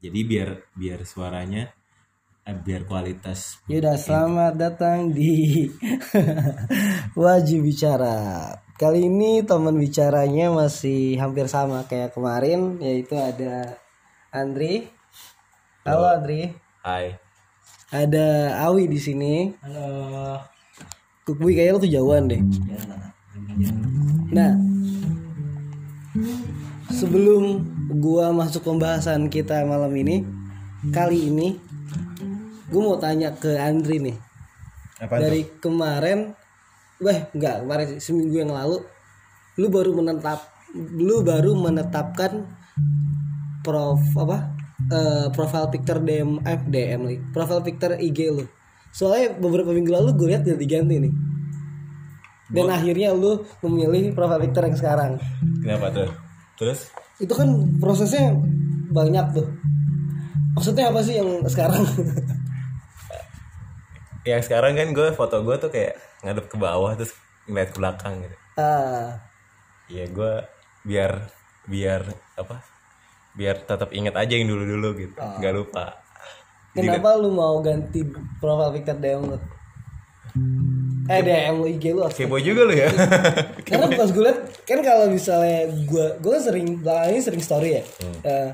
Jadi biar biar suaranya eh, biar kualitas Yaudah, selamat datang di Wajib Bicara. Kali ini teman bicaranya masih hampir sama kayak kemarin, yaitu ada Andri. Halo Andri. Hai. Ada Awi di sini. Halo. Kukui kayaknya lo tuh jauhan deh. Nah, sebelum gua masuk pembahasan kita malam ini, kali ini gue mau tanya ke Andri nih. Apa dari kemarin weh enggak kemarin seminggu yang lalu lu baru menetap lu baru menetapkan prof apa eh, profile picture DM eh, DM nih profile picture IG lu. Soalnya beberapa minggu lalu gue lihat ganti-ganti nih. Dan akhirnya lu memilih profile picture yang sekarang. Kenapa tuh? Terus itu kan prosesnya banyak tuh maksudnya apa sih yang sekarang yang sekarang kan gue foto gue tuh kayak ngadep ke bawah terus ngeliat ke belakang gitu. ah Iya gue biar biar apa? Biar tetap inget aja yang dulu-dulu gitu. nggak lupa. Kenapa lu mau ganti profile picture DM lu? Eh DM lu IG lu. Kepo juga lu ya. Karena pas gue liat kan kalau misalnya gue gue kan sering belakangan ini sering story ya Eh,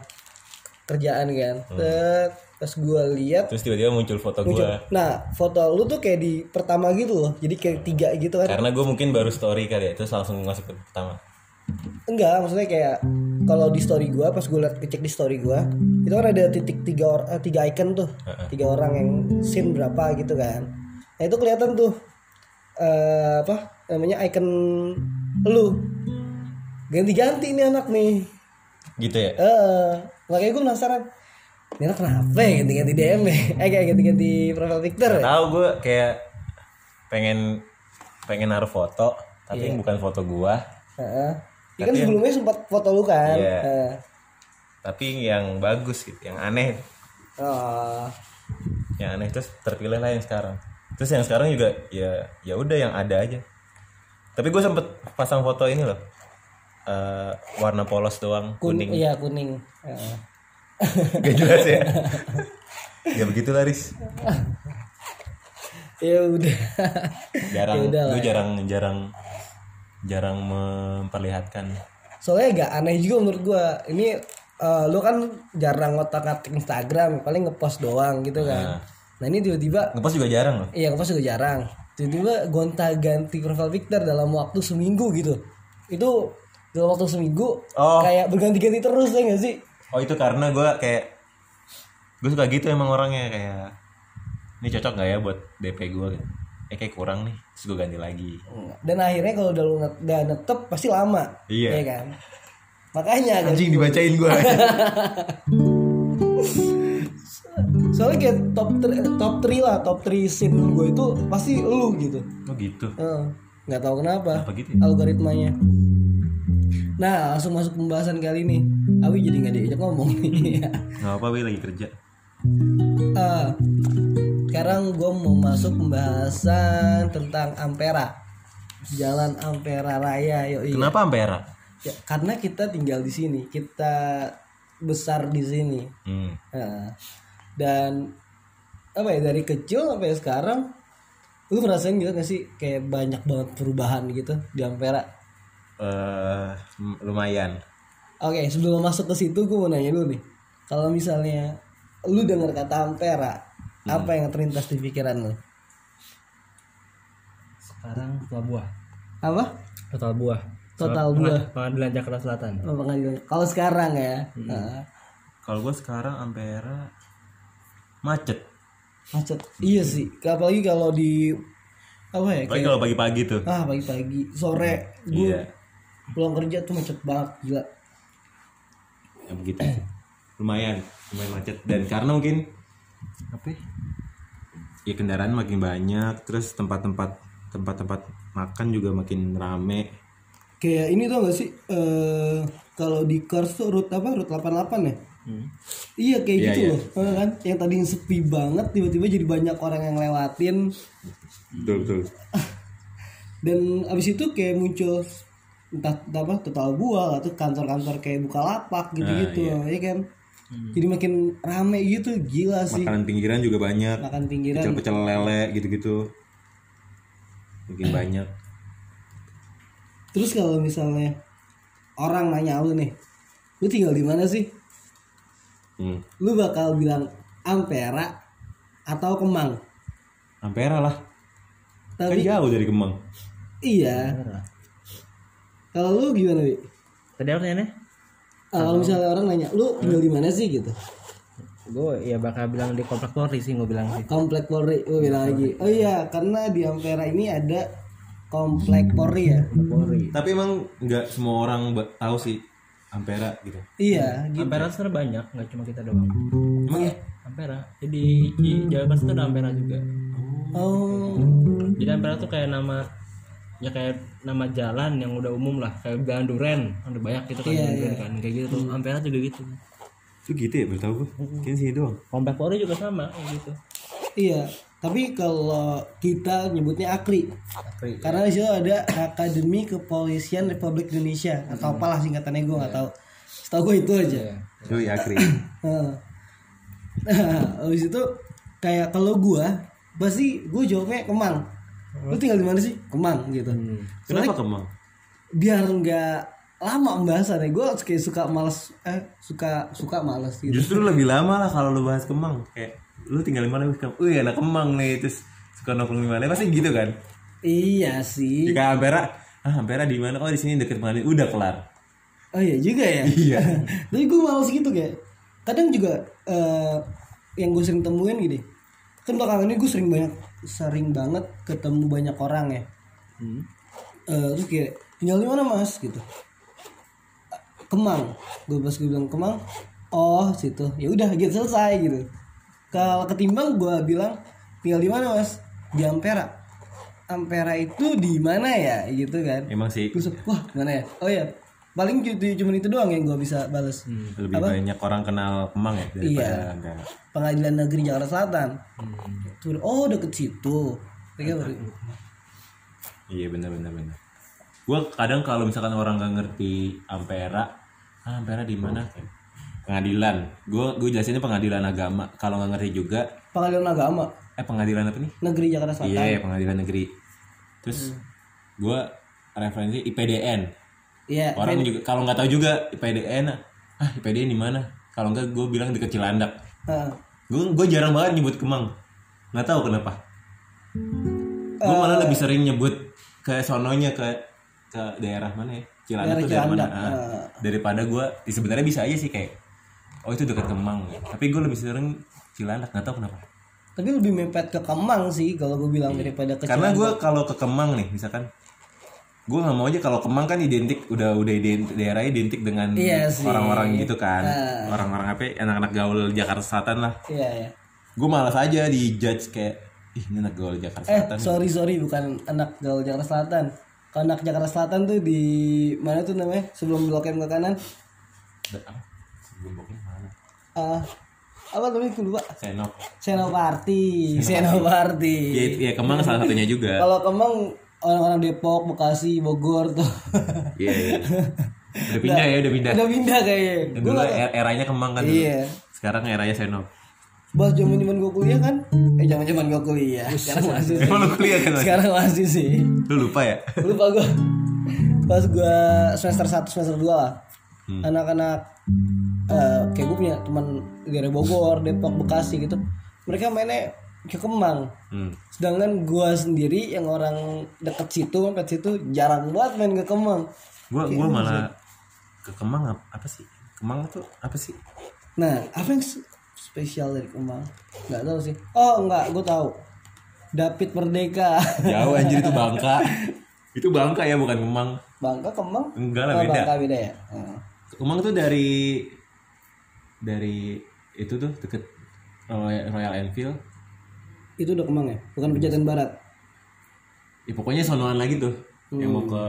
kerjaan kan. Set, pas gue lihat terus tiba-tiba muncul foto gue. nah foto lu tuh kayak di pertama gitu loh jadi kayak tiga gitu kan Karena gue mungkin baru story kali ya, terus langsung masuk ke pertama. enggak maksudnya kayak kalau di story gue pas gue liat cek di story gue itu kan ada titik tiga or, eh, tiga icon tuh tiga orang yang scene berapa gitu kan nah itu kelihatan tuh eh apa namanya icon lu ganti-ganti ini anak nih Gitu ya. eh makanya gue penasaran ini anak kenapa ya ganti-ganti DM ya eh kayak ganti-ganti profile picture ya? Tahu gue kayak pengen pengen naruh foto, tapi bukan foto gua, Heeh. Ya kan sebelumnya sempat foto lu kan Iya. Eh. tapi yang bagus gitu, yang aneh, Oh. yang aneh terus terpilih lah yang sekarang. Terus yang sekarang juga ya ya udah yang ada aja. Tapi gue sempet pasang foto ini loh, Eh, warna polos doang, Kun- kuning, Iya kuning. Heeh. gak jelas ya. ya begitu lah Riz. ya udah. Jarang, Ya gue jarang jarang jarang memperlihatkan. Soalnya agak aneh juga menurut gua. Ini eh, lu kan jarang ngotak-ngatik Instagram, paling ngepost doang gitu kan. Nah, ini tiba-tiba Ngepost juga jarang loh. iya ngepost juga jarang. Tiba-tiba gonta-ganti profile picture dalam waktu seminggu gitu. Itu dalam waktu seminggu Oh. kayak berganti-ganti terus ya gak sih? Oh itu karena gue kayak gue suka gitu emang orangnya kayak ini cocok nggak ya buat DP gue gitu. Eh kayak kurang nih, terus gue ganti lagi. Dan akhirnya kalau udah lu udah netep pasti lama. Iya. ya kan? Makanya kan Anjing dibacain gue. soalnya kayak top 3, top 3 lah top 3 scene gue itu pasti lu gitu oh gitu. Heeh. nggak tahu kenapa Apa gitu? ya? algoritmanya nah langsung masuk pembahasan kali ini Awi jadi nggak diajak ngomong nih Gak apa Wi lagi kerja. Ah, sekarang gue mau masuk pembahasan tentang Ampera Jalan Ampera Raya yuk Kenapa Ampera? ya, karena kita tinggal di sini kita besar di sini Hmm. Nah, dan apa ya dari kecil sampai sekarang lu ngerasain gitu gak sih kayak banyak banget perubahan gitu di Ampera eh lumayan. oke sebelum masuk ke situ gue mau nanya dulu nih kalau misalnya lu dengar kata Ampera apa yang terlintas di pikiran lu Sekarang total buah. apa Total buah. Total Penga- buah. Pengadilan Jakarta Selatan. oh, pengadilan kalau sekarang ya Nah, Kalau gue sekarang Ampera macet. macet iya sih apalagi kalau di apa ya Apalagi kayak kalau pagi-pagi tuh. ah pagi-pagi sore gue Iya. pulang kerja tuh macet banget gila Ya begitu. sih. Lumayan, lumayan macet dan karena mungkin apa ya? Kendaraan makin banyak, terus tempat-tempat tempat-tempat makan juga makin rame. kayak ini tuh gak sih eh kalau di Kars tuh route apa route 88 ya iya kayak Iya, gitu iya. loh. Eh, kan? Yang tadinya sepi banget tiba-tiba jadi banyak orang yang lewatin. Betul betul. dan abis itu kayak muncul entah, entah apa total buah atau kantor-kantor kayak Bukalapak gitu-gitu Ah, ya kan? Jadi makin rame gitu gila sih. Makanan pinggiran juga banyak. Makan pinggiran. Pecel-pecel lele gitu-gitu. Mungkin banyak. Terus kalau misalnya orang nanya lu nih lu tinggal di mana sih hmm. lu bakal bilang Ampera atau Kemang? Ampera lah. Kan tapi jauh dari Kemang. Iya. Kalau lu gimana Wi? Tadi apa nih? Ah, kalau misalnya orang nanya lu tinggal di mana sih? gitu. Gue ya bakal bilang di komplek Polri sih gue bilang sih. komplek Polri gue bilang lagi. Oh iya karena di Ampera ini ada komplek Polri ya? Polri. tapi emang nggak semua orang tahu sih Ampera gitu. Iya gitu. Ampera sebenarnya banyak, nggak cuma kita doang. emang ya? Ampera. Jadi di Jawa Barat itu ada Ampera juga. oh. Jadi Ampera tuh kayak nama ya kayak nama jalan yang udah umum lah. Kayak Jalan Duren. Ada banyak gitu kan Jalan Duren kan. Kayak gitu. Tuh Ampera juga gitu. Itu gitu ya baru tahu gue kayaknya sini doang. Komplek Polri juga sama kayak gitu. Iya tapi kalau kita nyebutnya Akri. Karena di situ ada Akademi Kepolisian Republik Indonesia atau apalah singkatannya gue nggak tahu. Setahu gue itu aja. Yoi Akri. Heeh. nah habis itu kayak kalau gue pasti gue jawabnya Kemang. Lu tinggal di mana sih? Kemang gitu. Kenapa Kemang? biar nggak lama pembahasannya. Gue kayak suka males eh suka suka males gitu. Justru lebih lama lah kalau lu bahas Kemang. Kayak lu tinggal di mana Kemang wih anak Kemang nih terus suka nongkrong di mana pasti gitu kan iya sih jika Ampera ah Ampera di mana oh di sini deket pengadilan udah kelar Oh iya juga ya. Iya. Tapi gue males gitu kayak. Kadang juga eh, yang gue sering temuin gini. Kan belakangan ini gue sering banyak sering banget ketemu banyak orang ya. Eh, terus kayak tinggal di mana mas gitu. Kemang. Gue pas gue bilang Kemang. Oh situ. Ya udah gitu selesai gitu. Kalau ketimbang gue bilang tinggal di mana mas? Di Ampera. Ampera itu di mana ya gitu kan? emang sih Terus wah mana ya? Oh ya paling gitu cuma itu doang yang gua bisa balas. lebih banyak orang kenal Kemang ya daripada Iya. Ampera Pengadilan Negeri Jakarta Selatan. Tuh, oh deket situ. Baru. Iya benar benar benar. Gue kadang kalau misalkan orang nggak ngerti Ampera, ah, Ampera di mana? Kayak Pengadilan. Gue gue jelasinnya pengadilan agama. Kalau nggak ngerti juga, Pengadilan Agama eh pengadilan apa nih? Negeri Jakarta Selatan. Iya pengadilan negeri. Terus gue referensi IPDN. Iya. Orang juga kalau nggak tahu juga IPDN, ah IPDN di mana? Kalau nggak gue bilang di Kecilandak. Heeh. Gue gue jarang banget nyebut Kemang. Nggak tahu kenapa. Gue Eh. malah lebih sering nyebut ke sononya ke ke daerah mana ya? Cilandak Daerah tuh daerah mana? Cilandak, Ah, eh. daripada gue sebenarnya bisa aja sih kayak oh itu dekat Kemang. Tapi gue lebih sering Cilandak nggak tahu kenapa. Tapi lebih mepet ke Kemang sih kalau gue bilang daripada ke Karena gue kalau ke Kemang nih misalkan gue nggak mau aja kalau Kemang kan identik udah udah identik, daerahnya identik dengan Iya orang-orang gitu kan Ah. orang-orang apa ya, anak-anak gaul Jakarta Selatan lah Iya ya. gue malas aja di judge kayak ih ini anak gaul Jakarta Eh Selatan sorry sorry bukan anak gaul Jakarta Selatan. Kalau anak Jakarta Selatan tuh di mana tuh namanya sebelum blok M ke kanan? Udah, apa? Gemboknya Ah apa namanya gue lupa. Senok Senoparti, Senoparti. ya, ya Kemang salah satunya juga Kalau Kemang orang-orang Depok, Bekasi, Bogor tuh. iya iya udah pindah ya udah pindah Udah pindah kayaknya. Dulu er- eranya Kemang kan dulu. Iya. sekarang eranya Senok Bahas zaman zaman gue kuliah kan? Eh zaman zaman gue kuliah. Sekarang masih. sih. emang lu kuliah kan? Sekarang masih sih. lu lupa ya Lupa gue. Pas gue semester 1 semester 2 lah. Hmm. Eh, kayak gue punya teman dari Bogor, Depok, Bekasi gitu. Mereka mainnya ke Kemang. hmm. Sedangkan gue sendiri yang orang deket situ, deket situ jarang banget main ke Kemang. gua gua malah ke Kemang ap- apa sih Kemang tuh apa sih Nah, apa yang spesial dari Kemang? Nggak tahu sih. Oh, nggak, gue tahu. David Merdeka. jauh anjir itu Bangka itu Bangka ya bukan Kemang Bangka Kemang? enggak lah Oh, beda Bangka beda ya. Hmm. Kemang tuh dari dari itu tuh deket Royal Enfield. Itu udah Kemang ya? Bukan Pejaten Barat. ya pokoknya sonoan lagi tuh yang mau ke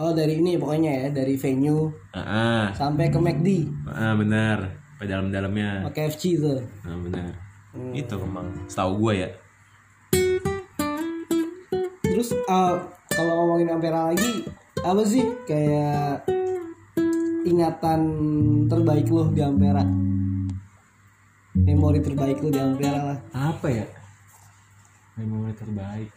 Oh, dari ini pokoknya ya, dari venue. Ah, sampai ke McD, ah benar. Pada dalam-dalamnya. Pakai FC itu. ah benar. Itu Kemang setahu gua ya. Terus eh, kalau ngomongin Ampera lagi, apa sih? Kayak ingatan terbaik lo di Ampera? memori terbaik lu di Ampera lah apa ya memori terbaik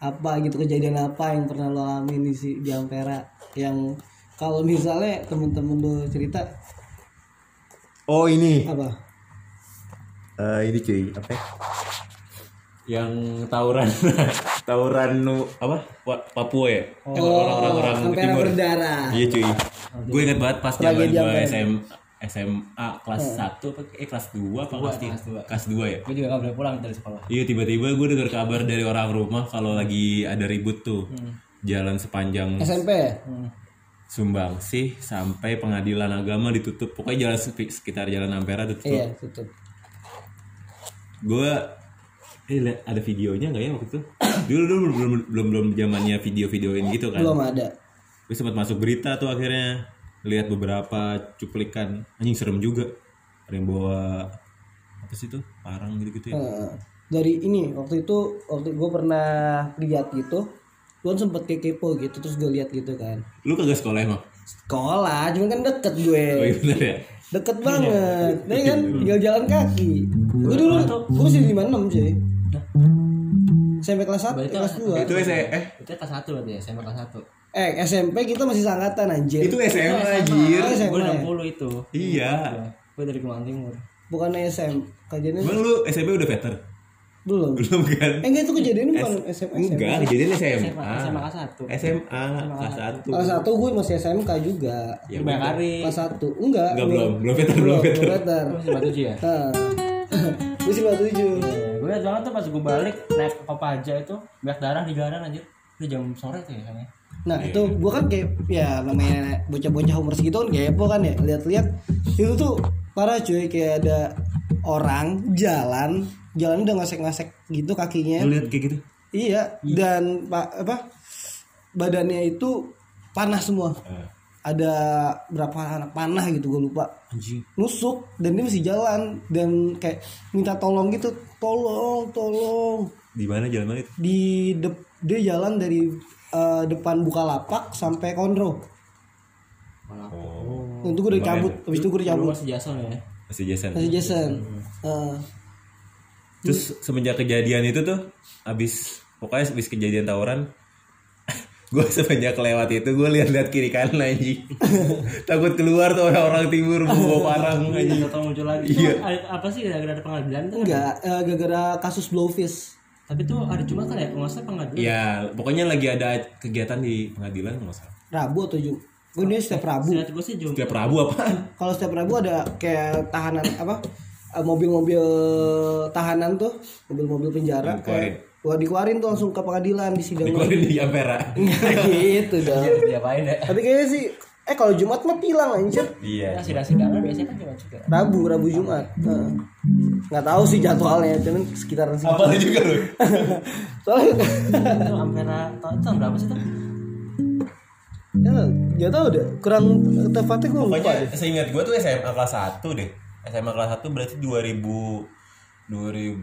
apa gitu kejadian apa yang pernah lo alamin di si di Ampera yang kalau misalnya temen-temen lo cerita Oh ini. apa Eh ini cuy, apa? ya? Yang tawuran tawuran nu apa? Papua ya? Yang orang-orang orang Ampera timur. berdarah Iya cuy. Gue inget banget pas zaman gue. SM, SMA kelas 1 apa eh kelas 2 apa kelas 3? Kelas 2 ya. gue juga gak boleh pulang dari sekolah Iya tiba-tiba gue dengar kabar dari orang rumah kalau lagi ada ribut tuh. Jalan sepanjang SMP ya? Sumbang sih sampai pengadilan agama ditutup. Pokoknya jalan sekitar jalan Ampera ditutup. iya tutup gue eh ada videonya nggak ya waktu itu? Dulu dulu belum belum belum zamannya video-videoin gitu kan. Belum ada. Gue sempat masuk berita tuh akhirnya. Lihat beberapa cuplikan. Anjing serem juga. Ada yang bawa apa sih tuh parang gitu gitu ya. Eh, dari ini waktu itu waktu gue pernah lihat gitu gue sempet kayak kepo gitu terus gue lihat gitu kan. Lu kagak sekolah emang? Sekolah cuman kan deket gue. Oh iya bener ya. Deket banget. Nah kan? Tinggal jalan kaki. Gue dulu gue masih lima enam sih SMP kelas satu kelas dua itu saya eh itu kelas satu berarti ya SMA kelas satu eh SMP kita masih sangkatan anjir itu SMA anjir Oh, SMA gue ya? 60 itu iya gue dari Kalimantan Timur bukan SM kejadian emang lu SMP udah veter belum belum kan eh enggak itu kejadian bukan SMA enggak kejadian SMA SMA kelas satu SMA kelas satu kelas satu gue masih SMK juga ya banyak hari kelas satu enggak Enggak, belum. Belum veter, belum veter. belum veter Gue masih batu ya Hah. gue sih batu tujuh gue liat banget tuh pas gue balik naik ke Kopaja itu banyak darah di jalan aja itu jam sore tuh ya kayaknya. Nah itu gue kan kayak ya namanya bocah-bocah umur segitu kan kepo kan ya lihat-lihat itu tuh parah cuy kayak ada orang jalan jalan udah ngasek-ngasek gitu kakinya. Lu lihat kayak gitu? Iya. dan pak apa badannya itu panas semua. Eh, ada berapa anak panah gitu gue lupa. Anjing. Nusuk dan dia masih jalan dan kayak minta tolong gitu tolong tolong. Di mana jalan mana itu di dep- dia jalan dari eh, depan Bukalapak sampai Kondro. Oh. Itu gue udah cabut habis itu gue udah cabut. masih Jason ya? Masih Jason. Masih Jason. Eh, terus semenjak kejadian itu tuh abis pokoknya abis kejadian tawuran gue semenjak lewat itu gue lihat-lihat kiri kanan anjing. Takut keluar tuh orang-orang timur bawa parang anjing. Atau muncul lagi. Iya. Apa sih gara-gara ada pengadilan tuh? Enggak eh, gara-gara kasus blowfish. Tapi tuh hari Jumat kan ya nggak salah pengadilan. Ya pokoknya lagi ada kegiatan di pengadilan nggak salah. Rabu atau Jum gue ini setiap Rabu. Gue sih Jumat setiap Rabu apaan? Kalau setiap Rabu ada kayak tahanan apa eh, mobil-mobil tahanan tuh mobil-mobil penjara kayak Wah dikeluarin tuh langsung ke pengadilan di sidang. Dikeluarin di Ampera Enggak gitu dong. Diapain ya? Tapi kayaknya sih eh kalau Jumat mah tilang anjir. Iya Nah, sidang-sidangan biasanya kan Jumat juga. Rabu Rabu Jumat. Heeh. nggak tahu sih jadwalnya cuman sekitaran sih apa juga lu soalnya itu Ampera tahun berapa sih tuh? Ya nggak tahu deh. Kurang tepatnya gue lupa pokoknya deh. seingat gue tuh SMA kelas 1 deh. SMA kelas 1 berarti 2000 2010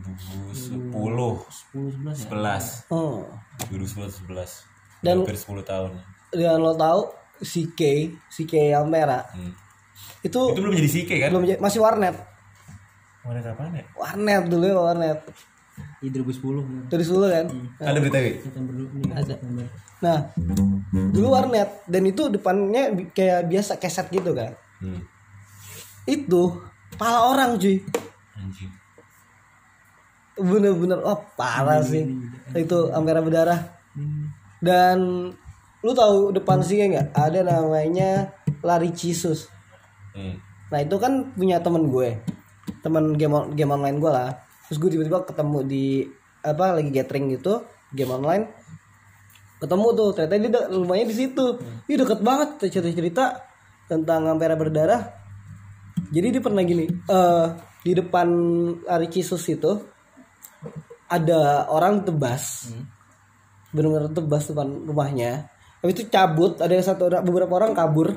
10 11 ya? 11 oh. 2011 11 Dan- hampir 10 tahun. dan lo tahu si K si K Almera. Hmm. itu itu belum jadi sike kan? belum jadi- masih warnet. Warnet apaan ya? Warnet dulu ya warnet. Di 2010 bener. dari dulu kan? Ada berita ada. Nah dulu warnet dan itu depannya kayak biasa keset gitu kan? Hmm. itu pala orang cuy. Anjing bener-bener oh parah sih. itu Ampera berdarah. Dan lu tahu depan sih nggak? Ada namanya lari cisus hmm. nah itu kan punya temen gue. Temen game on- game online gue lah. Terus gue tiba-tiba ketemu di apa lagi gathering gitu game online. Ketemu tuh ternyata dia rumahnya di situ. Ih deket banget cerita cerita tentang Ampera berdarah. Jadi dia pernah gini eh di depan lari cisus itu ada orang tebas. Benar-benar tebas depan rumahnya. Habis itu cabut ada satu orang beberapa orang kabur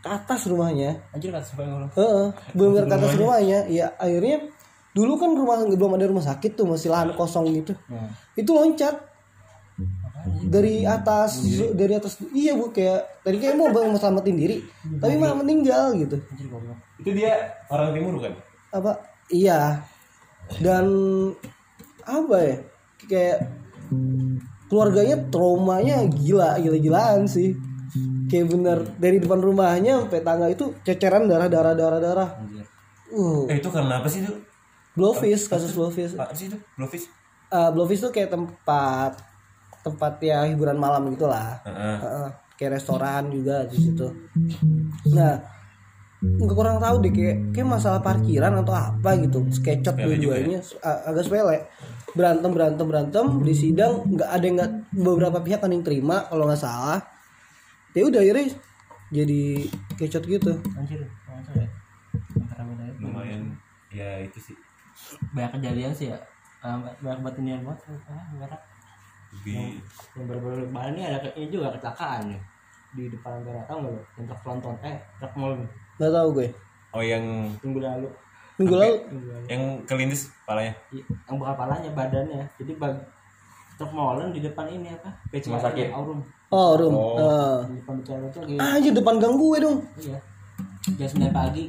ke atas rumahnya. Anjir yang ngomong Heeh, belum ke atas rumahnya. Ya akhirnya dulu kan rumah belum ada rumah sakit tuh masih lahan kosong gitu. Nah, Itu loncat. Dari atas dari atas iya bu kayak tadi kayak mau bang mau selamatin diri tapi malah meninggal gitu. Itu dia orang timur kan apa? Iya. Dan apa ya? Kayak keluarganya traumanya gila gila-gilaan sih. Kayak bener dari depan rumahnya sampai tangga itu ceceran darah darah darah darah. Anjir. uh. Eh itu karena apa sih itu? blowfish kasus blowfish. Apa sih itu? Blowfish? Eh, blowfish tuh kayak tempat tempat ya hiburan malam gitulah. Heeh. Heeh, kayak restoran juga di situ. Nah nggak kurang tahu deh kayak kayak masalah parkiran atau apa gitu. Sketchot dua-duanya a- agak sepele berantem berantem berantem di sidang nggak ada yang nggak beberapa pihak kan yang terima kalau nggak salah ya udah akhirnya jadi kecot gitu Anjir, ya? Antara itu. Lumayan ya itu sih Banyak kejadian sih ya. Banyak batinian banget. Ah, lebih yang baru-baru kemarin ini ada ke- ini juga kecelakaan nih di depan Ampera tahu nggak lo yang truk eh truk mall nggak tahu gue oh yang minggu lalu minggu lalu. yang kelindes palanya? Iya, yang bukan kepalanya badannya. Jadi bag truk molen di depan ini apa? Rumah sakit. Aurum? Oh room Oh. Eh. di depan BCA itu lagi Ah, depan gang gue dong. Iya. Jam 9 pagi.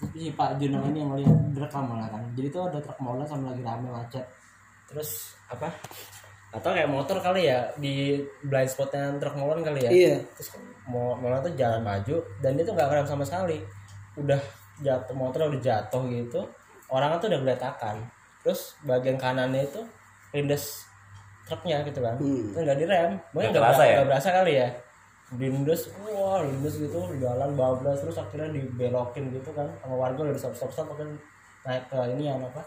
Terus si Pak Jun namanya yang ngeliat direkam malah kan. Jadi tuh ada truk molen sama lagi rame macet. Terus apa? Atau kayak motor kali ya di blind spotnya truk molen kali ya. Iya. Terus mau motor tuh jalan maju dan dia tuh nggak ngerem sama sekali. Udah jatuh motor udah jatuh gitu orangnya tuh udah geletakan terus bagian kanannya itu lindes truknya gitu kan. Hmm. itu nggak direm. Mungkin nggak berasa, ya? berasa kali ya. Lindes wah lindes gitu jalan bablas terus akhirnya dibelokin gitu kan. Sama warga udah stop stop stop kan naik ke ini yang apa?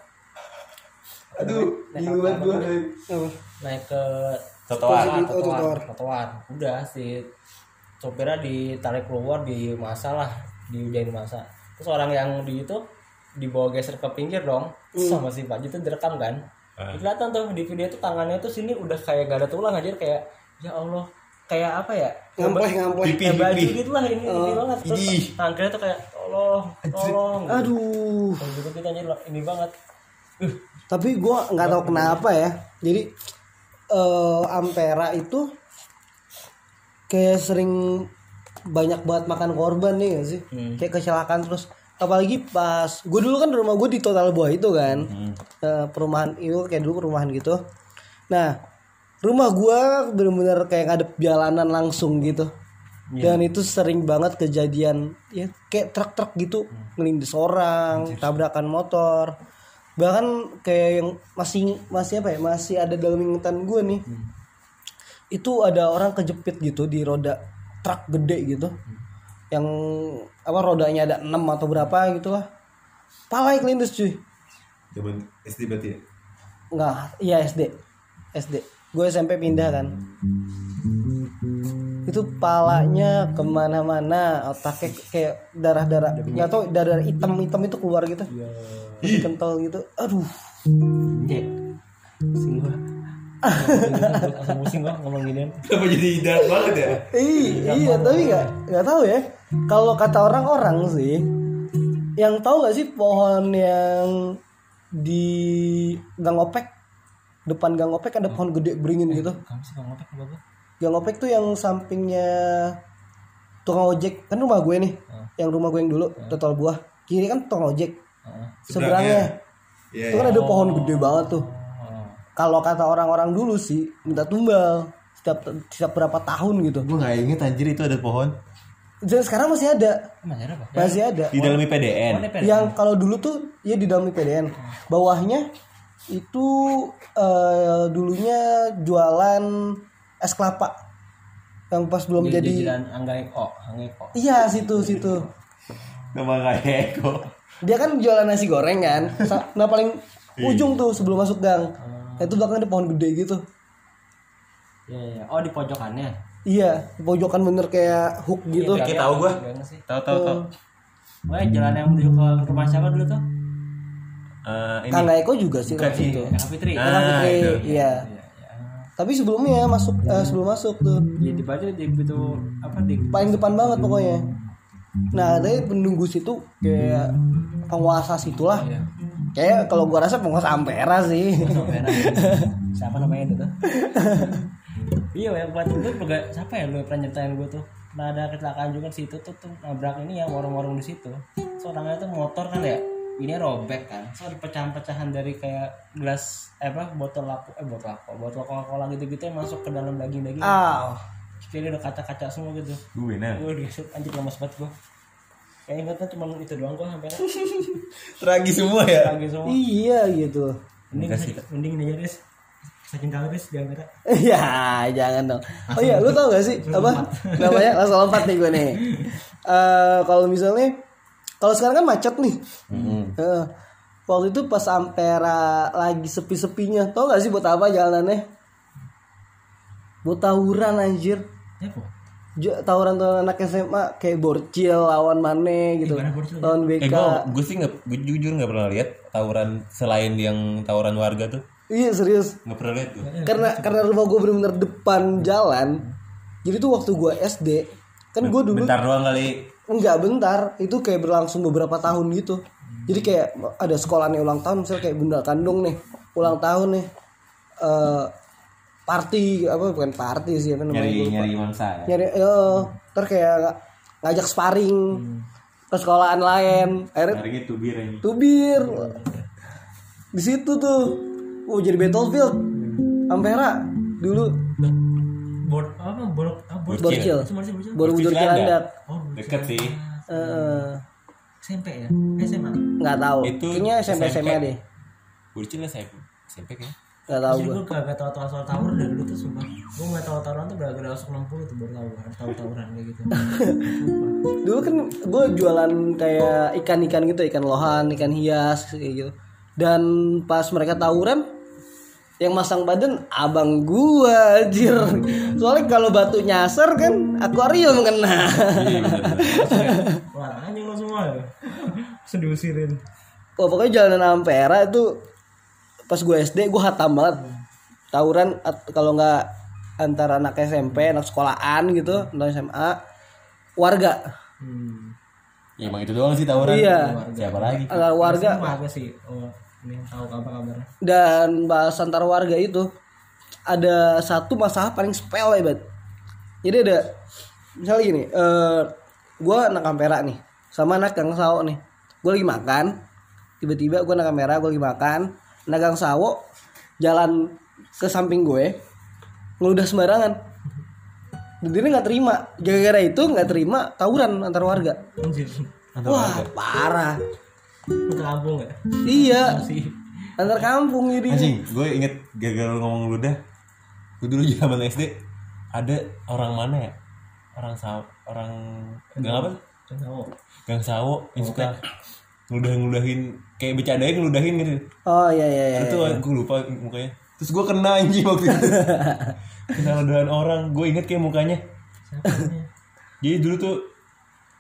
Aduh banget gue. Apa? naik ke Oh, trotoar. trotoar. trotoar, udah si sopirnya ditarik keluar di masa lah diujain masa terus orang yang di itu dibawa geser ke pinggir dong Hmm. sama si Pak itu direkam kan. Ah. kelihatan tuh di video tuh tangannya tuh sini udah kayak gak ada tulang aja kayak ya Allah kayak apa ya? Ngampleh ngampleh Pipi, baju gitu lah ini ini banget. Terus Idih. tangannya tuh kayak tolong tolong aduh. Kayak gitu kita anjir ini banget. Uh, tapi gue nggak tahu kenapa ya. Jadi eh Ampera itu kayak sering banyak banget makan korban nih gak sih? Hmm. kayak kecelakaan terus. Apalagi pas gue dulu kan rumah gue di total buah itu kan. Eh, perumahan itu kayak dulu perumahan gitu. Nah rumah gue bener-bener kayak ngadep jalanan langsung gitu. Dan itu sering banget kejadian ya kayak truk-truk gitu. Ngelindes orang tabrakan motor. Bahkan kayak yang masih masih apa ya masih ada dalam ingatan gue nih. Itu ada orang kejepit gitu di roda truk gede gitu yang apa rodanya ada 6 atau berapa gitu lah palai kelindes cuy Zaman SD berarti ya? Enggak, iya SD. SD. Gue SMP pindah kan. Itu palanya ke mana-mana, otaknya kayak darah-darah. Nggak tau darah hitam-hitam itu keluar gitu. Masih kental gitu. Aduh. Jack pusing gua ngomong ginian Kenapa jadi dark banget ya? Iya, iya, tapi nggak nggak tahu ya. Kalau kata orang-orang sih, yang tahu nggak sih pohon yang di Gang Opek depan Gang Opek ada pohon gede beringin gitu. kamu sih apa gua Gang Opek tuh yang sampingnya tukang ojek kan rumah gue nih yang rumah gue yang dulu total buah kiri kan tukang ojek Heeh. seberangnya Iya. itu kan ada pohon gede banget tuh Oh. Kalau kata orang-orang dulu sih minta tumbal setiap setiap berapa tahun gitu Gue gak inget anjir itu ada pohon dan sekarang masih ada Emang ada apa? masih ada di dalam IPDN. Pen? yang kalau dulu tuh ya di dalam IPDN bawahnya itu eh, dulunya jualan es kelapa yang pas belum Di- jadi di jalan Angga Eko, Angga Eko. iya situ situ Nama kayak Eko. dia kan jualan nasi goreng kan nah paling ujung tuh sebelum masuk gang itu belakangnya ada pohon gede gitu Iya, iya. Oh, di pojokannya. iya di pojokan bener kayak hook gitu Iya, Kayak tahu gua. Tahu tahu tahu. Wah, jalan yang menuju ke rumah siapa dulu tuh? Eh, ini. Kang Eko juga sih Bukan sih. itu Kak Fitri. Ah, Kang Fitri, itu. iya Iya, iya. tapi sebelumnya masuk eh, sebelum masuk tuh Ya di baju di itu apa di paling depan banget pokoknya nah dari penunggu situ kayak penguasa situlah Iya. Kayak kalau gua rasa penguasa Ampera sih. Merah. siapa namanya itu tuh? iya yang buat itu juga siapa ya? Lu yang pernah nyeritain gue tuh. Nah ada kecelakaan juga di situ tuh tuh. Nabrak ini yang warung-warung di situ. Seorangnya tuh motor kan ya? Ini robek kan? So ada pecahan-pecahan dari kayak gelas eh, apa botol lapo eh botol apa? Botol coca cola gitu gitu yang masuk ke dalam daging daging ah jadi ada kaca-kaca semua gitu. Gue nah gue anjir lemas banget gue kayak ingatnya cuma itu doang gue sampai tragis semua ya? Lagi semua. Iya gitu. Mending mending ini aja Riz saking tahu Riz di antara ya jangan dong. Oh iya lu tau gak sih apa namanya? Langsung lompat nih gue nih. Eh kalau misalnya kalau sekarang kan macet nih. Eh, waktu itu pas Ampera lagi sepi-sepinya tau gak sih buat apa jalanannya? Buat tawuran anjir. Ya kok Ja- tawuran-tawuran anak SMA kayak borcil lawan Mane gitu. Borcil? lawan eh BK gue gue sih nggak gue jujur nggak pernah lihat tawuran selain yang tawuran warga tuh. Iya serius. Nggak pernah lihat gue karena karena rumah gue bener-bener depan jalan jadi tuh waktu gue SD kan gue dulu bentar doang kali. Enggak bentar. Itu kayak berlangsung beberapa tahun gitu. Jadi kayak ada sekolah nih ulang tahun misalnya kayak bunda kandung nih ulang tahun nih eh party apa bukan party sih apa namanya nyari lupa. nyari mangsa ya? Nyari eh ntar kayak ng- ngajak sparring ke sekolahan lain. Akhirnya nyari itu bir ini tubir. Di situ tuh oh jadi battlefield. Ampera dulu. Bor apa borok apa bor Borcil cuma sih borcil Cilandak. Oh deket sih. Eh, SMP ya SMA nggak tahu. Itu kayaknya SMP SMP. SMA deh. Burcil lah saya SMP kan tahu Jadi gue gue gak tau tau soal tawuran dari dulu tuh sumpah. Gue gak tau tawuran tuh gara-gara masuk 60 tuh baru tau harus tau tawuran kayak gitu. Dulu kan gue jualan kayak ikan-ikan gitu ikan lohan ikan hias kayak gitu. Dan pas mereka tawuran yang masang badan abang gua anjir. Soalnya kalau batu nyasar kan akuarium kena. Wah anjing lo semua ya. Terus diusirin oh, pokoknya jalanan Ampera itu pas gue SD gue hatam banget. Tawuran at- kalau nggak antara anak SMP anak sekolahan gitu anak SMA warga. Hmm. ya emang itu doang sih tawuran. Iya. siapa lagi? Antara warga. Agak sih. Oh ini yang tahu kabar-kabarnya dan bahas antar warga itu ada satu masalah paling sepele banget jadi ada misalnya gini eh gue anak kamera nih sama anak gang sawo nih. Gue lagi makan tiba-tiba gue anak kamera gue lagi makan anak gang sawo jalan ke samping gue ngeludah sembarangan. Dan dia nggak terima. Gara-gara itu nggak terima tawuran antar warga. Anjir. Wah parah. Lu ke kampung gak? iya. Sih antar kampung jadi anjing gue inget gagal ngomong ludah gue dulu zaman SD ada orang mana ya? Orang saw orang gang apa? Kan tahu gang sawo yang suka ngeludah ngeludahin kayak bercandain ngeludahin gitu. Oh iya iya iya itu gue lupa mukanya. Terus gue kena anjing waktu itu. Kena ludahan orang. Gue inget kayak mukanya. Jadi dulu tuh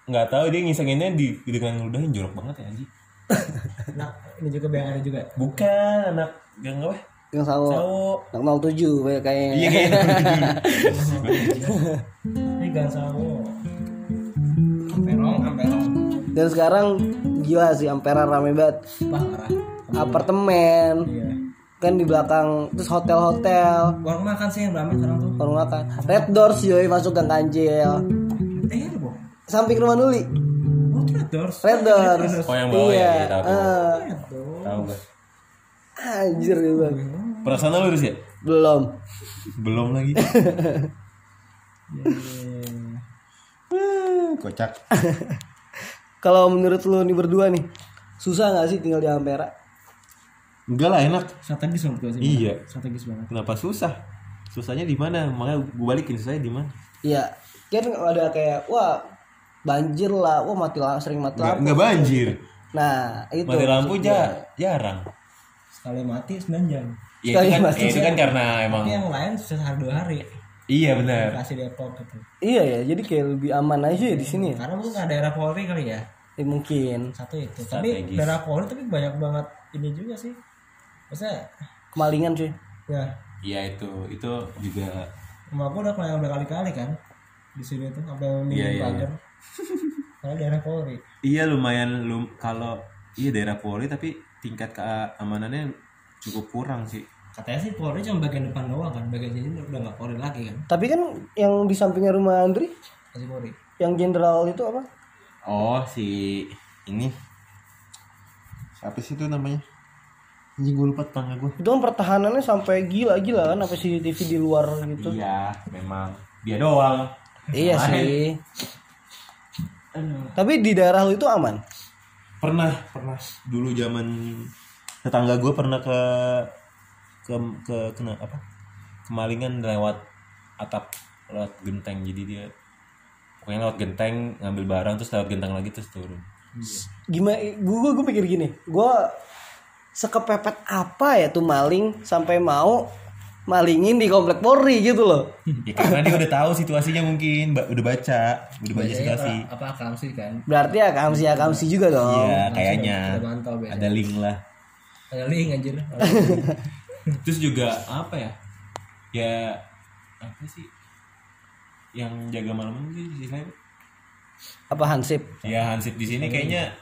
nggak tahu dia ngisenginnya di dengan ngeludahin jorok banget ya anjing. Nah ini juga yang ada juga? Bukan anak gang apa? Yang sawo sawo anak 07 kayak kayaknya iya kayaknya Ini gang sawo Amperong Amperong dan sekarang gila sih Ampera rame banget. Parah. Apartemen. Iya. Kan di belakang terus hotel-hotel. Warung makan sih yang ramai sekarang tuh. Warung makan. Red Doors yoi masuk gang kancil Eh bu. Samping rumah Nuli. Oh Red Doors? Red Doors. Oh yang bawah iya. ya, ya tahu Red Doors. Tahu anjir gitu perasaan lu ya? Belum. Belum lagi. Iya. kocak kalau menurut lu nih berdua nih susah nggak sih tinggal di Ampera? Enggak lah enak. Strategis gue sih Iya. Strategis banget. Kenapa susah? Susahnya di mana? Makanya gue balikin susahnya di mana? Iya. Kan ada kayak wah banjir lah. Wah mati lampu sering mati nggak lampu. nggak banjir. Nah itu. Mati lampu ja jarang. Sekali mati 9 jam. Ya itu kan, ya, itu kan karena emang Tapi yang lain susah sehari dua hari. Iya benar. Kasih Depok gitu. Iya ya. Jadi kayak lebih aman aja ya di sini ya. Karena mungkin nggak daerah Polri kali ya Eh, mungkin. Satu itu Tapi Strategis. daerah Polri tapi banyak banget ini juga sih. Maksudnya kemalingan cuy. Ya. Iya itu itu juga Rumah gua udah kelayan berkali-kali kan di sini tuh sampai Iya, minggu iya, pagar. Karena daerah Polri. iya lumayan lum kalau iya daerah Polri tapi tingkat keamanannya cukup kurang sih. Katanya sih Polri cuma bagian depan doang kan, bagian sini udah nggak Polri lagi kan, tapi kan yang di sampingnya rumah Andri? Masih Polri. yang jenderal itu apa oh si ini. Apa sih itu namanya? Anjing gue lupa tetangga gue Itu kan pertahanannya sampai gila-gila kan apa CCTV di luar gitu. iya memang. Dia doang. Iya sih. Tapi di daerah lu itu aman. pernah pernah. Dulu zaman tetangga gue pernah ke ke ke kena apa? Kemalingan lewat atap lewat genteng. Jadi dia pokoknya lewat genteng ngambil barang terus lewat genteng lagi terus turun. Gimana gue gue pikir gini, gue sekepepet apa ya tuh maling sampai mau malingin di komplek Polri gitu loh. ya karena dia udah tahu situasinya mungkin ba- udah baca udah baca situasi. apa akam sih kan? Berarti ya kamsi ya kamsi juga dong. iya kayaknya ada link lah. Ada link anjir. Terus juga apa ya? Ya apa sih yang jaga malam sih istilahnya Apa hansip? ya Hansip di sini kayaknya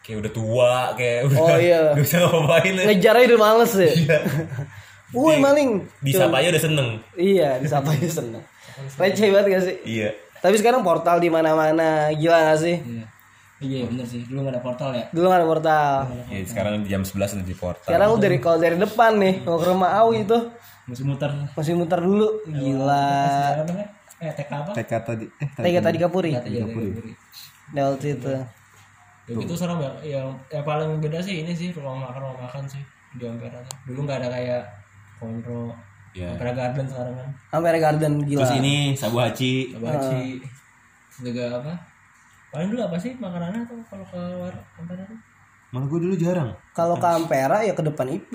kayak udah tua kayak udah Oh iya. udah bisa ngapain. Ngejar aja udah males ya. Woi maling. disapa aja udah seneng Iya, disapa aja seneng. Receh banget gak sih? iya Tapi sekarang portal di mana-mana, gila gak sih? iya iya bener sih dulu nggak ada portal ya Dulu gak ada portal. ya sekarang jam 11 udah di portal Sekarang lu dari kalau dari depan nih mau ke rumah Awi itu masih muter masih muter dulu. Gila. Eh TK apa TK tadi eh Tega tadi Kapuri. TK Puri. Lewat situ. Ya gitu serem ya. Yang yang paling beda sih ini sih rumah makan rumah makan sih di Ampera tuh. Dulu nggak ada kayak Konro, Iya. Ampera Garden sekarang kan. Ampere Garden gila. terus ini Sabu Haci Baci. Terus juga apa? Paling dulu apa sih makanannya tuh kalau ke Ampera tuh? malah gue dulu jarang Kalau ke Ampera ya ke depan IP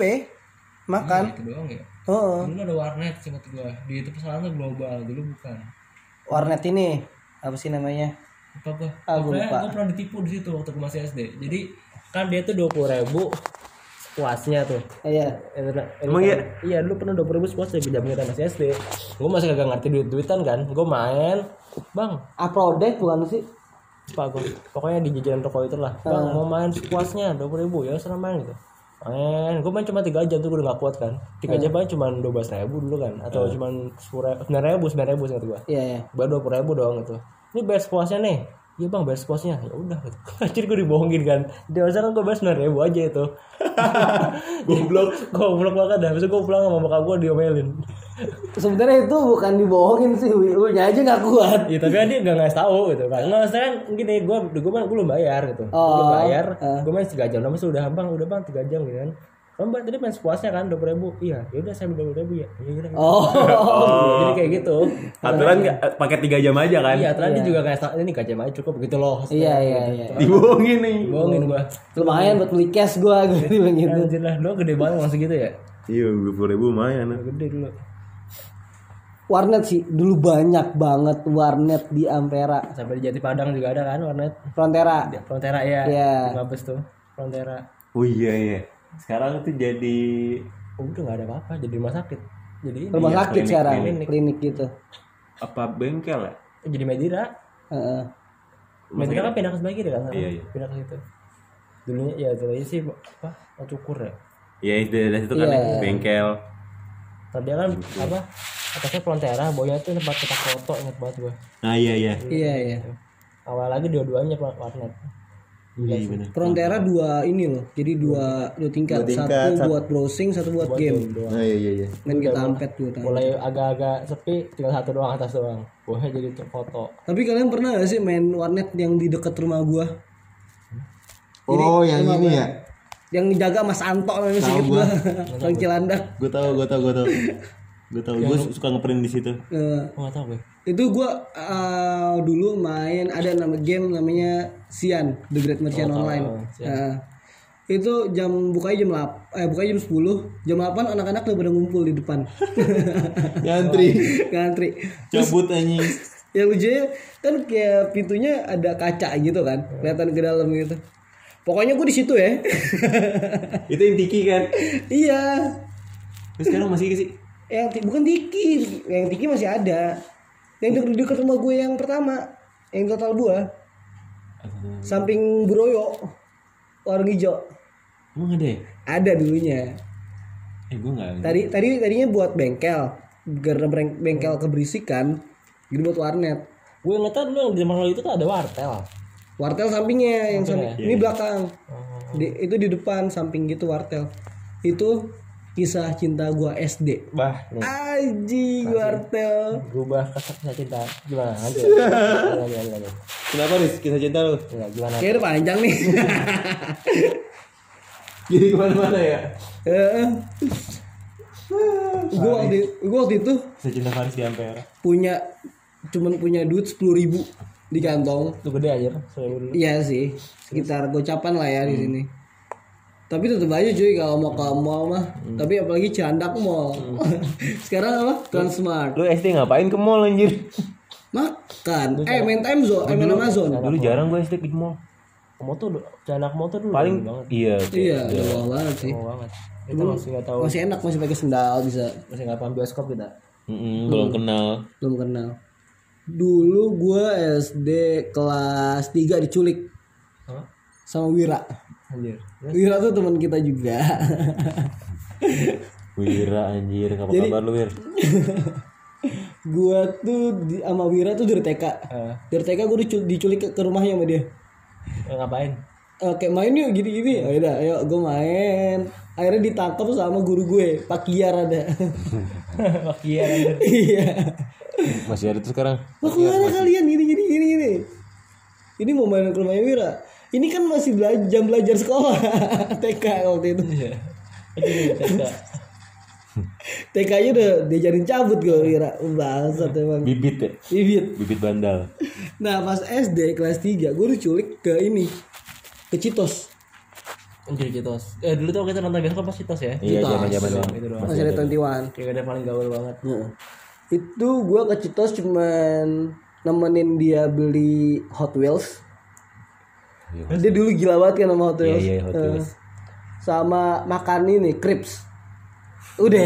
makan. Itu doang ya. Oh, Dulu ada warnet sih menurut gua. Di itu pesanan tuh global, dulu bukan. warnet ini apa sih namanya? Lupa gua. Ah, gua Pokoknya lupa. gua pernah ditipu di situ waktu gua masih SD. Jadi kan dia tuh dua puluh ribu puasnya tuh Iya. Emang iya? Iya dulu pernah dua ribu puas lagi jam kita masih SD Gue masih kagak ngerti duit-duitan kan Gue main Bang Uploaded bukan sih? Apa gue Pokoknya di jajaran toko itu lah Bang mau main puasnya dua ribu ya serah main gitu Main Gue main cuma 3 jam tuh gue udah gak kuat kan. 3 jam main cuma dua belas ribu dulu kan Atau cuma sepuluh ribu Sembilan ribu Sembilan ribu ingat gue Iya, iya. Baru dua puluh ribu doang gitu. Ini bayar puasnya nih. Iya bang bayar puasnya. Ya udah gitu. Anjir gue dibohongin kan. Dewasa kan gue bayar sembilan ribu aja itu. Goblok. Goblok banget dah. Besok gue pulang sama bokap gue diomelin Sebenarnya itu bukan dibohongin sih, lu nya aja nggak kuat. Iya tapi kan dia gak ngasih tahu gitu. Kan Nggak maksudnya kan gini Gue gue gue belum bayar gitu. Gue belum Oh, bayar. eh. Gue main 3 jam. Nama udah bang Udah bang 3 jam gitu kan. Kamu Mbak, tadi main sepuasnya kan 20 ribu. Iya yaudah saya beli 20 ribu ya Iya yaudah Oh, Jadi kayak gitu. Aturan nggak- pakai tiga jam aja kan? Iya ternyata dia juga kayak Ini 3 jam aja cukup gitu loh. Iya iya iya. dibohongin nih. Bohongin gue Lumayan buat beli cash gua gitu. Anjir lah, lo gede banget langsung gitu ya? iya dua puluh ribu lumayan. Gede dulu. Warnet sih dulu banyak banget warnet di Ampera. Sampai di Jati Padang juga ada kan warnet. Frontera. Frontera ya. Iya. Di Mabes tuh. Frontera. oh iya iya sekarang tuh jadi Oh, udah gak ada apa-apa, jadi rumah sakit. Jadi ini. Rumah Iya, sakit klinik, sekarang, klinik. klinik gitu. apa bengkel ya Oh, jadi Medira. Heeh. Medira kan pindah ke sebelah kiri kan? Iya, iya. Pindah ke situ. Dulunya ya dulunya sih apa? Oh, cukur ya. ya itu dari situ kan Iya. ya, Tadi kan apa? Atasnya Frontera, bawahnya tuh tempat kita foto ingat banget gua. nah iya iya Iya iya. Awal lagi dua-duanya warnet. iya benar Frontera dua ini loh. Jadi dua dua tingkat. Dua tingkat, satu satu- buat browsing, satu buat game. Doang. nah iya iya iya Main kita ampet juga tadi. Mulai agak-agak sepi, tinggal satu doang atas doang. Bawahnya jadi foto. Tapi kalian pernah gak sih main warnet yang di dekat rumah gua? oh yang ini ya Yang jaga Mas Anto namanya sedikit gua. Orang Cilandak. gue tau gue tau gue tau gue tau gue suka ngeprint di situ. Eh, Oh, gak tau gue. itu gua eh, dulu main ada nama game namanya Sian The Great Merchant Online. Nah, itu jam bukanya jam 8 eh bukanya jam 10 jam 8 anak-anak udah pada ngumpul di depan. Nyantri ngantri. Cabut anjing. yang lucunya kan kayak pintunya ada kaca gitu kan kelihatan ke dalam gitu pokoknya gue di situ ya. Itu yang tiki kan? Iya. Terus sekarang masih sih? Yang bukan tiki. Yang tiki masih ada. Yang deket deket rumah gue yang pertama. Yang total gua. Samping Buroyo warung hijau. Emang ada ya? Ada dulunya. Eh gue nggak tadi tadi tadinya buat bengkel. Karena beng- bengkel keberisikan. Jadi buat warnet. Gue ingetnya dulu yang di Malang itu tuh ada wartel. Wartel sampingnya yang samping. Ini belakang. Di, itu di depan samping gitu wartel. Itu kisah cinta gua SD bah nih Aji wartel. Berubah kisah cinta. Gimana? Gimana gimana gimana Kenapa nih kisah cinta lu? Enggak, gimana? Kayaknya udah panjang nih. Jadi ke mana-mana ya? gue waktu gue waktu itu Kisah cinta Faris di Ampera. punya cuman punya duit sepuluh ribu di kantong. Itu gede aja iya sih sekitar gocapan lah ya di sini. Tapi tetap aja cuy kalau mau ke mall mah. Tapi apalagi Cilandak Mall. Sekarang apa? Transmart. Lu SD ngapain ke mall anjir? makan. Eh main time zone eh main Amazon. Dulu jarang gue SD ke mall. motor anak motor dulu Paling banget. iya. iya udah bawah banget sih. Mau banget. Kita masih nggak tahu. masih enak masih pakai sendal bisa. Masih nggak paham bioskop kita. Mm-mm, belum kenal. belum kenal dulu gue SD kelas 3 diculik. Hah? sama Wira. Anjir. Wira tuh teman kita juga. Wira anjir, apa kabar lu, Wir? gua tuh di, sama Wira tuh dari TK Eh, dari TK gue diculik, diculik ke, ke rumahnya sama dia. Eh, ngapain? Eh, kayak main yuk gini-gini. Ayo dah ayo gue main. Akhirnya ditangkap sama guru gue Pak Kiar ada. Makia anjir. Iya Masih ada tuh sekarang. mau ke mana kalian gini gini gini gini ini mau main ke rumahnya Wira ini kan masih belajar jam belajar sekolah TK waktu itu Iya. Anjir, TK. TK nya udah diajarin cabut gue Wira bangsat emang Bibit ya? bibit Bibit bandal. nah pas SD kelas 3 gue diculik ke ini ke Citos Anjir Citos. Eh dulu tuh kita nonton bioskop pas Citos ya. Iya, Citos. zaman-zaman masih ada 21 Kayak ada paling gaul banget. Heeh. Itu gue ke Citos cuman nemenin dia beli Hot Wheels. Dia dulu gila banget kan sama Hot Iya, Wheels. iya, Hot Eh, Wheels. sama makan ini Crips. Udah.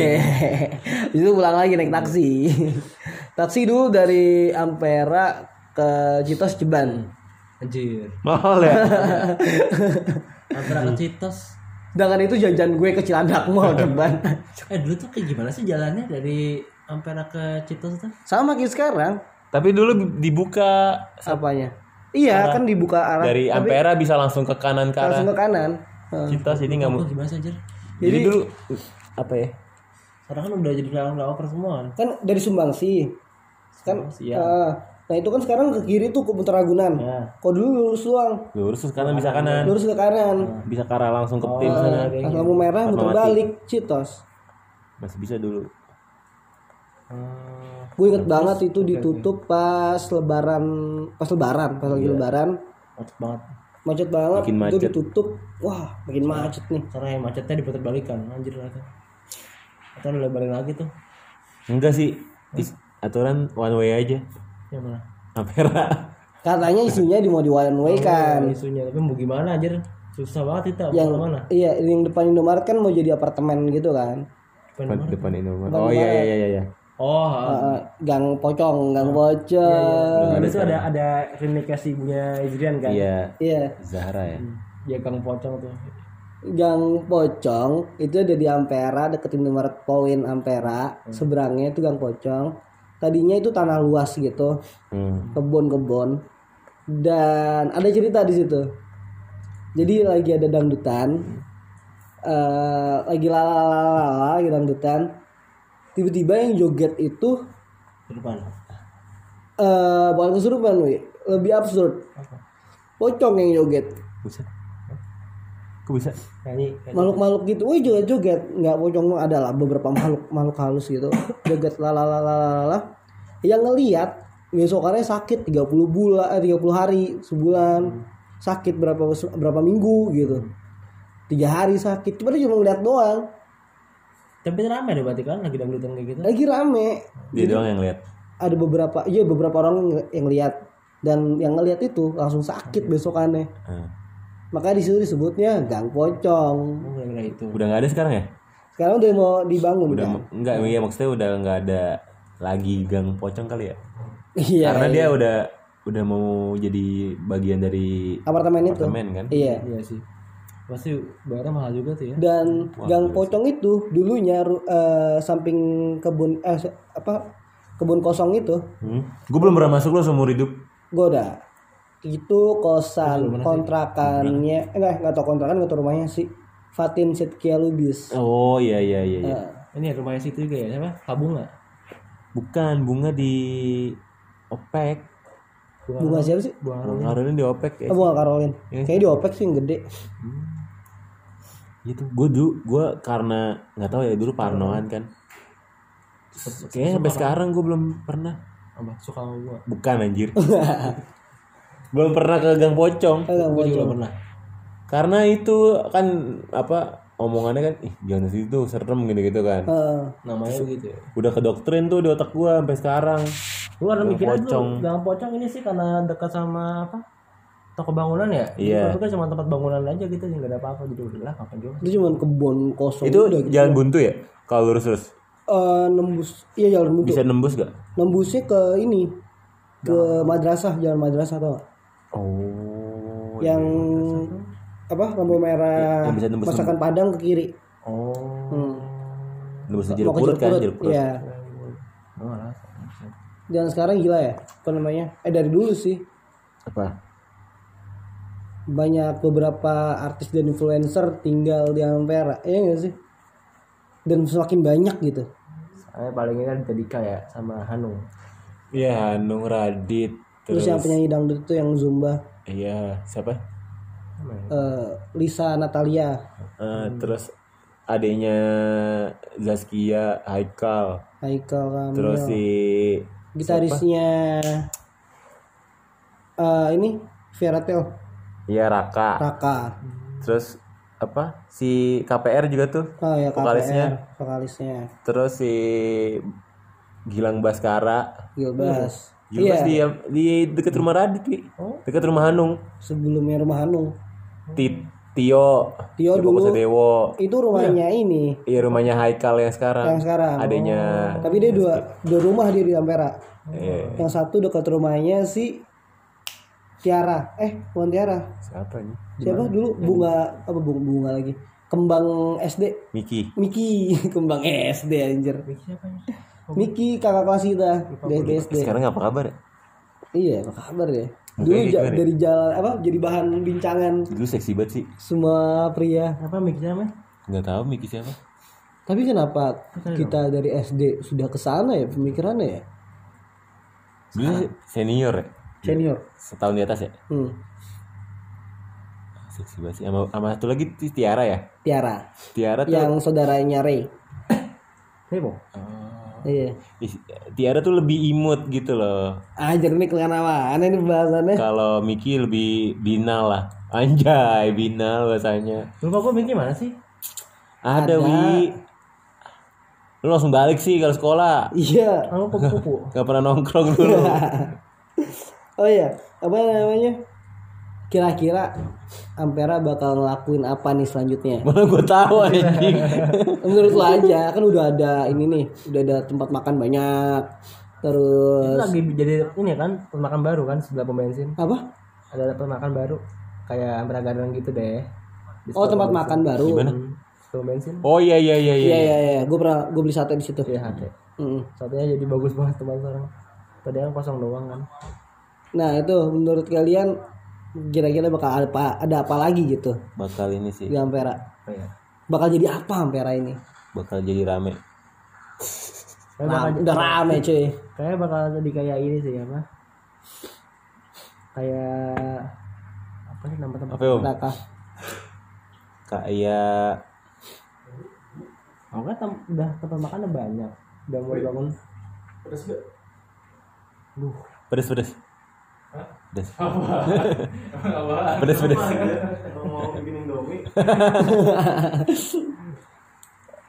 Itu pulang lagi naik taksi. Taksi dulu dari Ampera ke Citos Jeban. Anjir. Mahal ya? Antara ke Citos. sedangkan itu jajan gue ke Cilandak Mall Jeban. Eh dulu tuh kayak gimana sih jalannya? Dari Ampera ke Citos tuh? sama kayak sekarang Tapi dulu dibuka apanya iya kan dibuka arah dari Ampera bisa langsung ke kanan ke arah langsung ke kanan. Citos ini nggak mau. Oh, gimana sih anjir? Jadi dulu apa ya? Sekarang kan udah jadi flyover semua kan. kan dari Sumbangsi kan Sumbangsi, ya. ah, nah itu kan sekarang ke kiri tuh ke Ragunan Ya. kok dulu lurus doang Lurus terus kanan bisa kanan. lurus ke kanan Bisa ke arah langsung ke tim sana. pas lampu merah muter balik Citos Masih bisa dulu. Hmm. gue inget banget itu ditutup pas lebaran pas lebaran pas lagi lebaran Macet banget. macet banget Makin itu macet. ditutup wah makin macet nih Karena yang macetnya diputar balikan. Anjir lah tuh. Atau udah balik lagi tuh. Enggak sih. Is- aturan one way aja. Yang mana? Ampera. katanya isunya di mau di one way kan isunya tapi mau gimana anjir susah banget itu yang mana iya yang depan Indomaret kan mau jadi apartemen gitu kan Depan, depan Indomaret. Oh iya iya iya iya. Oh Eh, gang pocong gang pocong. Ada tuh ada ada remake si ibunya Idrian kan? Iya. iya. Zahra ya. ya gang pocong tuh. Gang Pocong itu ada di Ampera deket Indomaret Point Ampera. Seberangnya itu Gang Pocong. Tadinya itu tanah luas gitu. Hmm. kebun-kebun. Dan ada cerita di situ. Jadi lagi ada dangdutan. Eh lagi lalalala lagi dangdutan tiba-tiba yang joget itu di depan eh bukan kesurupan wi. Lebih absurd. Pocong yang joget. Bisa. Kok bisa? nyanyi makhluk-makhluk gitu, wih joget-joget, nggak pocong ada lah beberapa makhluk makhluk halus gitu, joget lalalalalala, yang ngelihat besokannya sakit 30 bulan, eh, 30 hari, sebulan, sakit berapa berapa minggu gitu, tiga hari sakit, cuma dia cuma ngeliat doang, tapi rame deh berarti kan lagi dangdutan kayak gitu lagi rame, Dia doang yang lihat. ada beberapa, iya beberapa orang yang- yang lihat dan yang ngelihat itu langsung sakit besokannya, Ah. makanya di situ disebutnya gang pocong. oh itu Udah nggak ada sekarang ya? Sekarang udah mau dibangun Udah kan? enggak iya maksudnya udah nggak ada lagi gang pocong kali ya? Iya. Karena dia udah udah mau jadi bagian dari apartemen itu. apartemen kan? Iya. iya sih pasti bayarnya mahal juga tuh ya Dan gang pocong itu dulunya eh, samping kebun eh apa kebun kosong itu Hmm. Gue belum pernah masuk lo seumur hidup. gue udah itu kosan kontrakannya eh, enggak enggak tau kontrakan enggak tau rumahnya sih Fatin Setkia Lubis Oh iya iya iya. iya. Eh, Ini rumahnya situ juga ya, siapa? Pak Bunga. Bukan bunga di OPEC. bunga siapa sih Bunga Bung Karolin di OPEC ya. oh, bunga Karolin kayaknya di opek sih yang gede Gitu. Gue dulu gue karena nggak tahu ya dulu parnoan kan. Kayaknya sampai sekarang gue belum pernah. Apa? Suka sama gua. Bukan anjir. belum pernah ke Gang Pocong. Gua juga pernah. Karena itu kan apa omongannya kan ih jangan ke situ serem gitu-gitu kan. Heeh. Namanya begitu ya. Udah kedoktrin tuh di otak gua sampai sekarang. Gua karena mikirnya Pocong. Gang Pocong ini sih karena dekat sama apa? Toko bangunan ya? Iya. Itu kan cuma tempat bangunan aja gitu, nggak ada apa-apa jadi udah lah ngapain juga. itu cuma kebun kosong Itu udah gitu. jalan buntu ya? Kalau lurus terus Eh, nembus iya jalan buntu bisa nembus gak? nembusnya ke ini ke madrasah jalan madrasah tau? Oh. yang apa lampu merah bisa nembus masakan padang ke kiri Oh. hmm. Nembus jeruk purut kan Jeruk jeruk Purut. Iya. Oh, dan sekarang gila ya apa namanya eh dari dulu sih Apa? Banyak beberapa artis dan influencer tinggal di Ampera iya gak sih dan semakin banyak gitu Saya paling ini kan Dedika ya sama Hanung. Iya, Hanung Radit. terus, Terus, yang penyanyi dangdut itu yang zumba iya, siapa? eh, Lisa Natalia Eh, terus adanya Zaskia Haikal. Haikal Kamil Terus si gitarisnya eh ini Veratel Iya Raka. Raka Terus apa? Si KPR juga tuh. oh ya Vokalisnya. KPR vokalisnya Terus si Gilang Baskara. Gilbas Juga iya di di dekat rumah Radit, Wi. Dekat rumah Hanung. sebelumnya rumah Hanung Ti- Tio. Tio dulu Dewo. itu rumahnya ini Iya rumahnya Haikal yang sekarang. yang sekarang Adanya tapi dia dua dua rumah dia di Ampera eh, yang satu dekat rumahnya si Tiara. Eh bukan Tiara. Siapa nih? siapa? Dulu bunga apa bunga, bunga lagi? Kembang SD Miki. Miki. Kembang SD anjir. Miki kakak kelas kita. SD Sekarang apa kabar? Ya? iya apa kabar ya? Dulu ja- dari jalan apa jadi bahan bincangan. Dulu seksi banget sih. semua pria. Apa mic-nya namanya? Nggak tahu Miki siapa. tapi kenapa kita dari SD sudah ke sana ya pemikirannya ya? Dulu senior ya. Senior Setahun di atas ya. hmm. Seksi banget sih. Sama, sama satu lagi Ti- Tiara ya. Tiara Tiara tuh. yang saudaranya Ray Hebo. iya Ih, Tiara tuh lebih imut gitu loh. Anjir ini kelihatan mana ini bahasannya Kalau Miki lebih binal lah. Anjay, binal bahasanya. Lupa gua mic mana sih? Ada, Ada. Wi. Lu langsung balik sih kalau sekolah. Iya Kalau kupu-kupu. Gak pernah nongkrong dulu. Oh iya Apa namanya Kira-kira Ampera bakal ngelakuin apa nih selanjutnya Mana gue tahu anjing. Menurut lo aja Kan udah ada ini nih Udah ada tempat makan banyak Itu Terus lagi jadi ini kan pemakan baru kan sebelah pom bensin. Apa Ada pemakan baru kayak Ampera Garden gitu deh. Oh tempat makan baru Gimana? pom bensin. Oh iya iya iya iya. Iya iya iya Gue pernah Gue beli sate di situ Iya, ada. Mm. Satunya jadi bagus banget teman sekarang. Tadi yang kosong doang kan. Nah itu menurut kalian Kira-kira bakal ada apa, ada apa lagi gitu Bakal ini sih. Di Ampera Oh, iya. Bakal jadi apa Ampera ini Bakal jadi rame. Kayak nah, bakal, Udah rame cuy kayak bakal jadi kayak ini sih apa? Kayak apa sih nama tempat? Apa ya, Om? Raka Kayak Oh, kan tem- udah tempat makannya banyak. Udah mau dibangun. pedes pedes. Pedes. pedes pedes.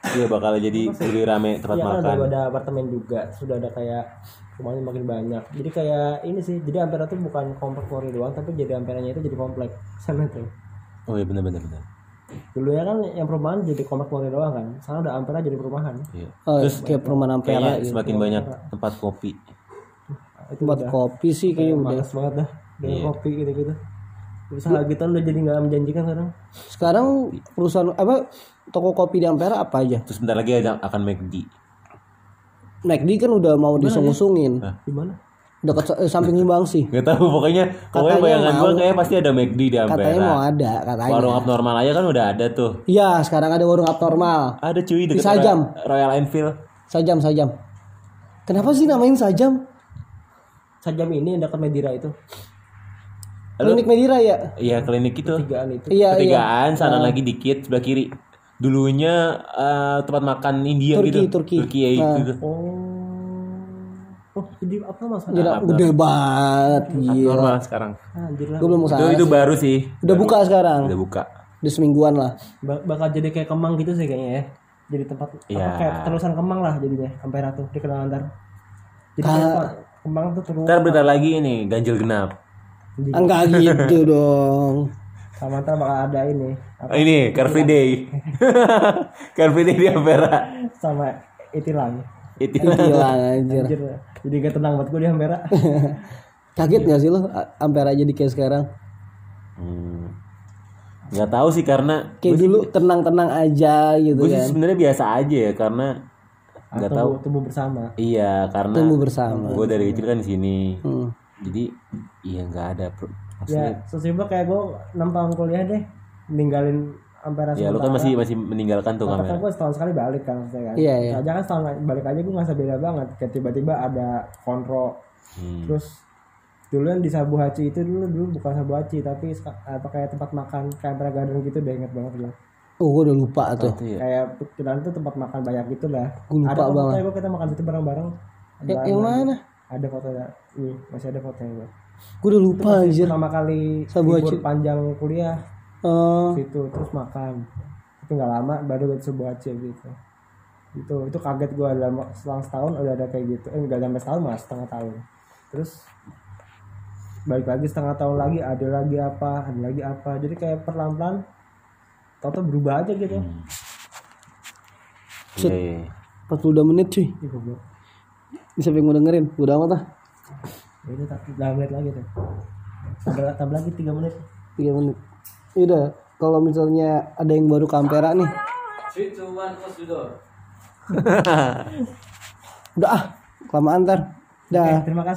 Iya bakal jadi lebih rame tempat kan makan. ada apartemen juga, sudah ada kayak rumahnya makin banyak. Jadi kayak ini sih, jadi Ampera tuh bukan komplek Polri doang, tapi jadi Amperanya itu jadi komplek sana tuh. Oh iya benar benar benar. Dulu ya kan yang perumahan jadi komplek Polri doang kan, sekarang udah Ampera jadi perumahan. Iya. Oh, kayak perumahan Ampera Kayaknya gitu. semakin banyak tempat kopi. Itu Buat udah kopi sih kayaknya udah. males banget dah dengan Iya. kopi gitu-gitu. Usaha gitu udah jadi nggak menjanjikan sekarang. Sekarang perusahaan apa toko kopi di Ampera apa aja? Terus bentar lagi ada, akan McD. McD kan udah mau disung-usungin. Di mana? dekat eh, samping Himbang sih. Gak tahu pokoknya pokoknya bayangan gua kayak pasti ada McD di Ampera. Katanya mau ada, katanya. Warung abnormal aja kan udah ada tuh. Iya, sekarang ada warung abnormal. Ada cuy deket Sajam. Royal- Royal Enfield. Sajam, sajam. Kenapa sih namain sajam? Sajam ini yang dekat Medira itu. Klinik Medira ya? Iya klinik itu. Tigaan itu. Iya, iya. Ketigaan sana lagi dikit sebelah kiri. Dulunya eh, tempat makan India Turki, gitu. Turki. Turki ya Nah. itu. Oh. Oh, jadi apa mas? Gila, gede banget. Gila. Normal sekarang. Anjir lah. Gue belum mau Itu itu baru sih. Udah buka sekarang. Udah buka. Udah semingguan lah. Ba- bakal jadi kayak Kemang gitu sih kayaknya ya. Jadi tempat Iya. apa kayak terusan Kemang lah jadinya. Ampera tuh dikenal antar. Jadi Ka- Kemang tuh terus Ntar bentar lagi ini ganjil genap. Enggak gitu dong. sama ntar bakal ada ini apa, ini Car Free Day. Car Free Day di Ampera. sama itilang. Itu Gila anjir. Anjir. Jadi gak tenang buat gue di Ampera. Kaget gak sih lo Ampera jadi kayak sekarang? Hmm. Nggak tahu sih karena Kayak dulu tenang-tenang aja gitu gue sih kan. sebenarnya biasa aja ya karena nggak tahu. tumbuh, bersama. Iya karena Tumbuh bersama. gue dari kecil kan di sini. Hmm. Jadi iya nggak ada. Maksudnya, Ya, sesimpel kayak gue 6 tahun kuliah deh ninggalin Ampera ya lu kan masih masih meninggalkan tuh kamera. kan gue setahun sekali balik kan maksudnya kan. Iya, iya. Aja kan setahun balik aja gue ngerasa beda banget. Kayak tiba-tiba ada kontrol. Hmm. Terus dulu yang di Sabu Haci itu dulu dulu bukan Sabu Haci tapi apa kayak tempat makan kayak Ampera Garden gitu deh inget banget gue. Oh gue udah lupa tuh. Itu ya. Kayak pikiran itu tempat makan banyak gitu lah. Gua lupa ada banget. fotonya gue kita makan situ bareng-bareng. Ya, yang mana? Ada fotonya. Nih, masih ada fotonya gue. Gue udah lupa anjir. Pertama kali Sabu libur panjang kuliah Oh, situ terus makan tapi nggak lama baru ke sebuah aja gitu itu itu kaget gue dalam selang setahun udah ada kayak gitu eh nggak sampai setahun mas setengah tahun terus balik lagi setengah tahun lagi ada lagi apa ada lagi apa jadi kayak perlahan tau berubah aja gitu Iya, iya. 42 menit cuy. Ini siapa yang mau dengerin? Udah amat ah. Ya udah udah menit lagi tuh tambah, tambah lagi tiga menit 3 menit. Udah, kalau misalnya ada yang baru ke Ampera nih. Udah ah, kelamaan ntar. Dah. terima kasih